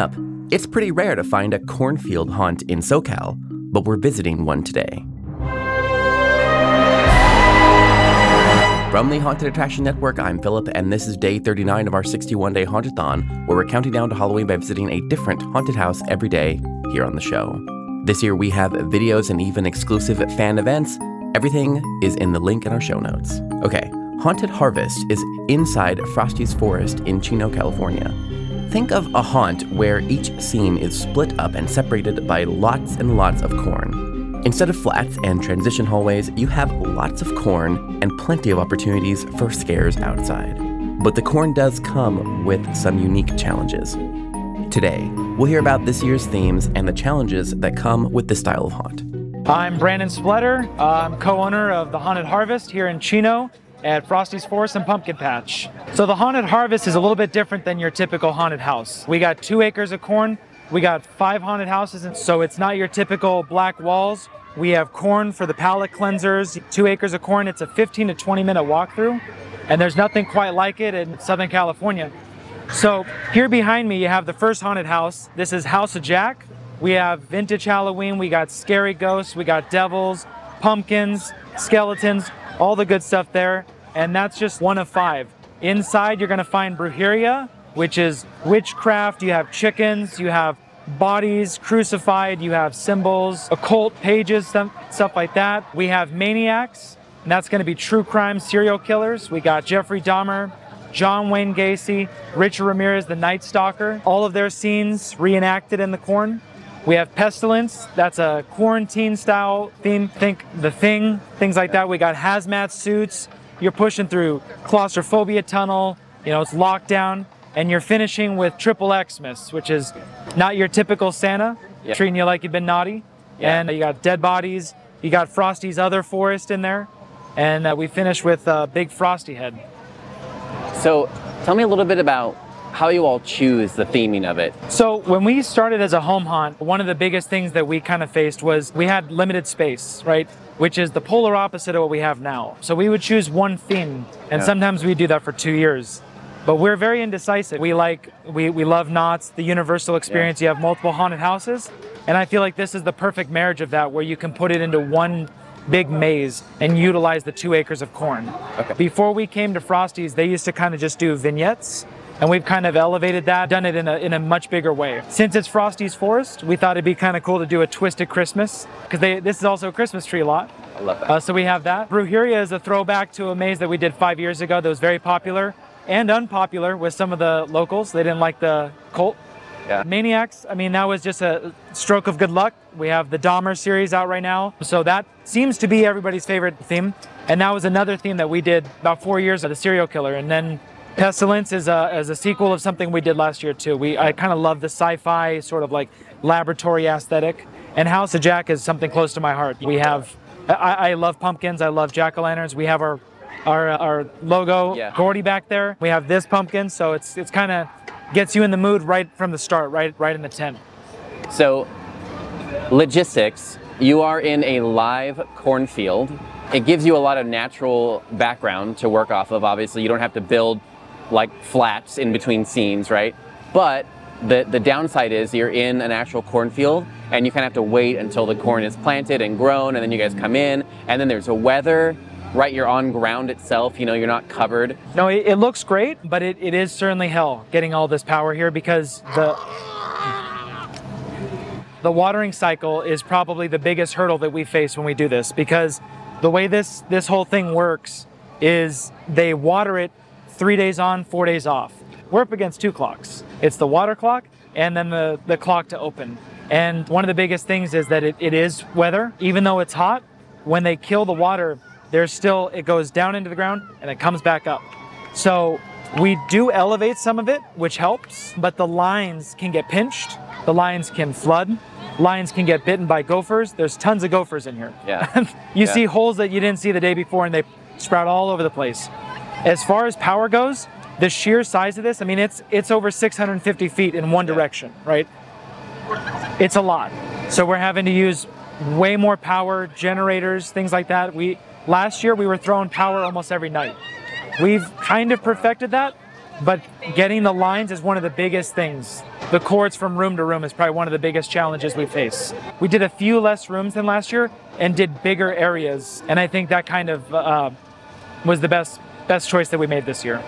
up, it's pretty rare to find a cornfield haunt in SoCal, but we're visiting one today. From the Haunted Attraction Network, I'm Philip, and this is day 39 of our 61 day Hauntathon, where we're counting down to Halloween by visiting a different haunted house every day here on the show. This year we have videos and even exclusive fan events. Everything is in the link in our show notes. Okay, Haunted Harvest is inside Frosty's Forest in Chino, California. Think of a haunt where each scene is split up and separated by lots and lots of corn. Instead of flats and transition hallways, you have lots of corn and plenty of opportunities for scares outside. But the corn does come with some unique challenges. Today, we'll hear about this year's themes and the challenges that come with this style of haunt. I'm Brandon Spletter. I'm co owner of the Haunted Harvest here in Chino at Frosty's Forest and Pumpkin Patch. So, the Haunted Harvest is a little bit different than your typical haunted house. We got two acres of corn we got five haunted houses, and so it's not your typical black walls. We have corn for the palate cleansers, two acres of corn. It's a 15 to 20 minute walkthrough, and there's nothing quite like it in Southern California. So here behind me, you have the first haunted house. This is House of Jack. We have vintage Halloween. We got scary ghosts. We got devils, pumpkins, skeletons, all the good stuff there. And that's just one of five. Inside, you're to find Brujeria, which is witchcraft. You have chickens, you have bodies crucified, you have symbols, occult pages, stuff like that. We have maniacs, and that's to be true crime serial killers. We got Jeffrey Dahmer, John Wayne Gacy, Richard Ramirez, the Night Stalker. All of their scenes reenacted in the corn. We have Pestilence, that's a quarantine style theme. Think The Thing, things like that. We got hazmat suits. You're pushing through claustrophobia tunnel, you know, it's lockdown. and you're finishing with triple Xmas, which is not your typical Santa, yeah. treating you like you've been naughty. Yeah. And you got dead bodies. You got Frosty's other forest in there, and uh, we finish with uh, Big Frosty Head. So, tell me a little bit about how you all choose the theming of it. So, when we started as a home haunt, one of the biggest things that we kind of faced was we had limited space, right? Which is the polar opposite of what we have now. So, we would choose one theme, and yeah. sometimes we do that for two years. But we're very indecisive. We like, we, we love Knott's, the universal experience. Yeah. You have multiple haunted houses. And I feel like this is the perfect marriage of that, where you can put it into one big maze and utilize the two acres of corn. Okay. Before we came to Frosty's, they used to kind of just do vignettes. And we've kind of elevated that, done it in a, in a much bigger way. Since it's Frosty's Forest, we thought it'd be kind of cool to do a twisted Christmas, because this is also a Christmas tree lot. I love that. Uh, so we have that. Brujeria is a throwback to a maze that we did five years ago that was very popular and unpopular with some of the locals. They didn't like the cult. Yeah. Maniacs, I mean, that was just a stroke of good luck. We have the Dahmer series out right now. So that seems to be everybody's favorite theme. And that was another theme that we did about four years of the serial killer. And then Pestilence is a, is a sequel of something we did last year too. We I kind of love the sci-fi sort of like laboratory aesthetic. And House of Jack is something close to my heart. We have I, I love pumpkins. I love jack o' lanterns. We have our our, our logo, yeah. Gordy back there. We have this pumpkin, so it's it's kind of gets you in the mood right from the start, right right in the tent. So, logistics. You are in a live cornfield. It gives you a lot of natural background to work off of. Obviously, you don't have to build like flats in between scenes, right? But the, the downside is you're in an actual cornfield and you kind of have to wait until the corn is planted and grown and then you guys come in and then there's a weather right you're on ground itself you know you're not covered no it, it looks great but it, it is certainly hell getting all this power here because the the watering cycle is probably the biggest hurdle that we face when we do this because the way this this whole thing works is they water it three days on four days off we're up against two clocks it's the water clock and then the, the clock to open and one of the biggest things is that it, it is weather even though it's hot when they kill the water there's still, it goes down into the ground and it comes back up. So we do elevate some of it, which helps, but the lines can get pinched, the lines can flood, lines can get bitten by gophers. There's tons of gophers in here. Yeah. you yeah. see holes that you didn't see the day before and they sprout all over the place. As far as power goes, the sheer size of this, I mean, it's it's over 650 feet in one direction, right? It's a lot. So we're having to use way more power, generators, things like that. We Last year we were throwing power almost every night. We've kind of perfected that, but getting the lines is one of the biggest things the cords from room to room is probably one of the biggest challenges we face. We did a few less rooms than last year and did bigger areas, and I think that kind of uh, was the best best choice that we made this year.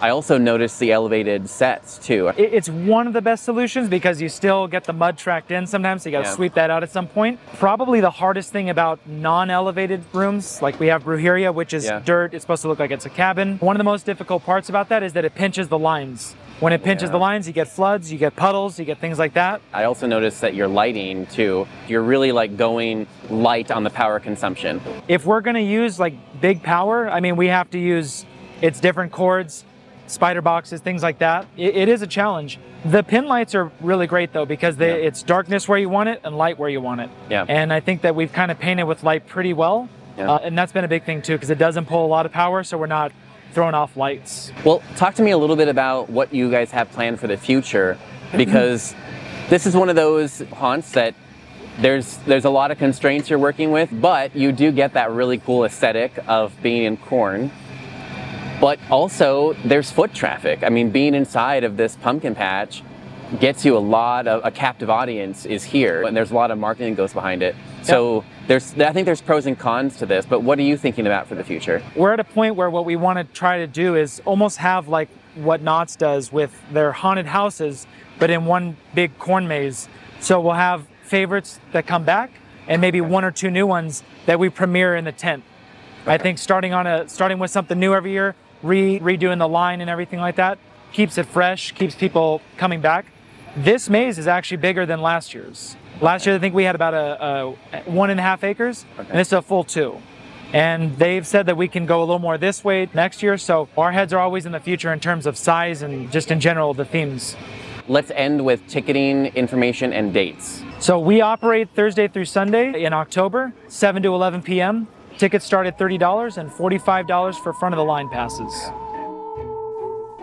I also noticed the elevated sets too. It's one of the best solutions because you still get the mud tracked in sometimes, so you got to yeah. sweep that out at some point. Probably the hardest thing about non-elevated rooms, like we have Brujeria, which is yeah. dirt, it's supposed to look like it's a cabin. One of the most difficult parts about that is that it pinches the lines. When it pinches yeah. the lines, you get floods, you get puddles, you get things like that. I also noticed that your lighting too, you're really like going light on the power consumption. If we're going to use like big power, I mean, we have to use it's different cords spider boxes, things like that. it, it is a challenge. The pin lights are really great though because they, yeah. it's darkness where you want it and light where you want it. Yeah. And I think that we've kind of painted with light pretty well. Yeah. Uh, and that's been a big thing too because it doesn't pull a lot of power, so we're not throwing off lights. Well, talk to me a little bit about what you guys have planned for the future mm-hmm. because this is one of those haunts that there's there's a lot of constraints you're working with, but you do get that really cool aesthetic of being in corn. But also, there's foot traffic. I mean, being inside of this pumpkin patch gets you a lot of a captive audience is here, and there's a lot of marketing that goes behind it. So there's, I think there's pros and cons to this. But what are you thinking about for the future? We're at a point where what we want to try to do is almost have like what Knott's does with their haunted houses, but in one big corn maze. So we'll have favorites that come back, and maybe one or two new ones that we premiere in the tent. Okay. I think starting on a starting with something new every year re- redoing the line and everything like that. Keeps it fresh, keeps people coming back. This maze is actually bigger than last year's. Last year, I think we had about a, a one and a half acres, okay. and it's a full two. And they've said that we can go a little more this way next year. So our heads are always in the future in terms of size and just in general the themes. Let's end with ticketing information and dates. So we operate Thursday through Sunday in October, 7 to 11 p.m. Tickets start at $30 and $45 for front of the line passes.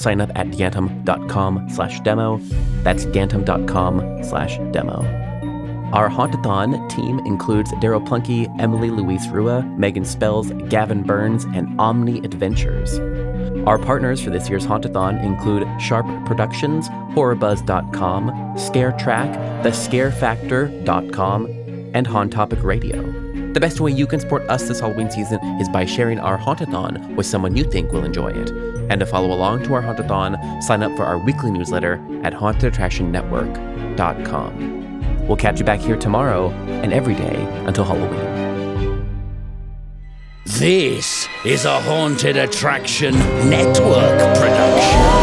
Sign up at gantom.com slash demo. That's gantom.com slash demo. Our Hauntathon team includes Daryl Plunkey, Emily Louise Rua, Megan Spells, Gavin Burns, and Omni Adventures. Our partners for this year's Hauntathon include Sharp Productions, HorrorBuzz.com, ScareTrack, TheScareFactor.com, and Hauntopic Radio. The best way you can support us this Halloween season is by sharing our Hauntathon with someone you think will enjoy it. And to follow along to our Hauntathon, sign up for our weekly newsletter at HauntedAttractionNetwork.com. We'll catch you back here tomorrow and every day until Halloween. This is a Haunted Attraction Network production.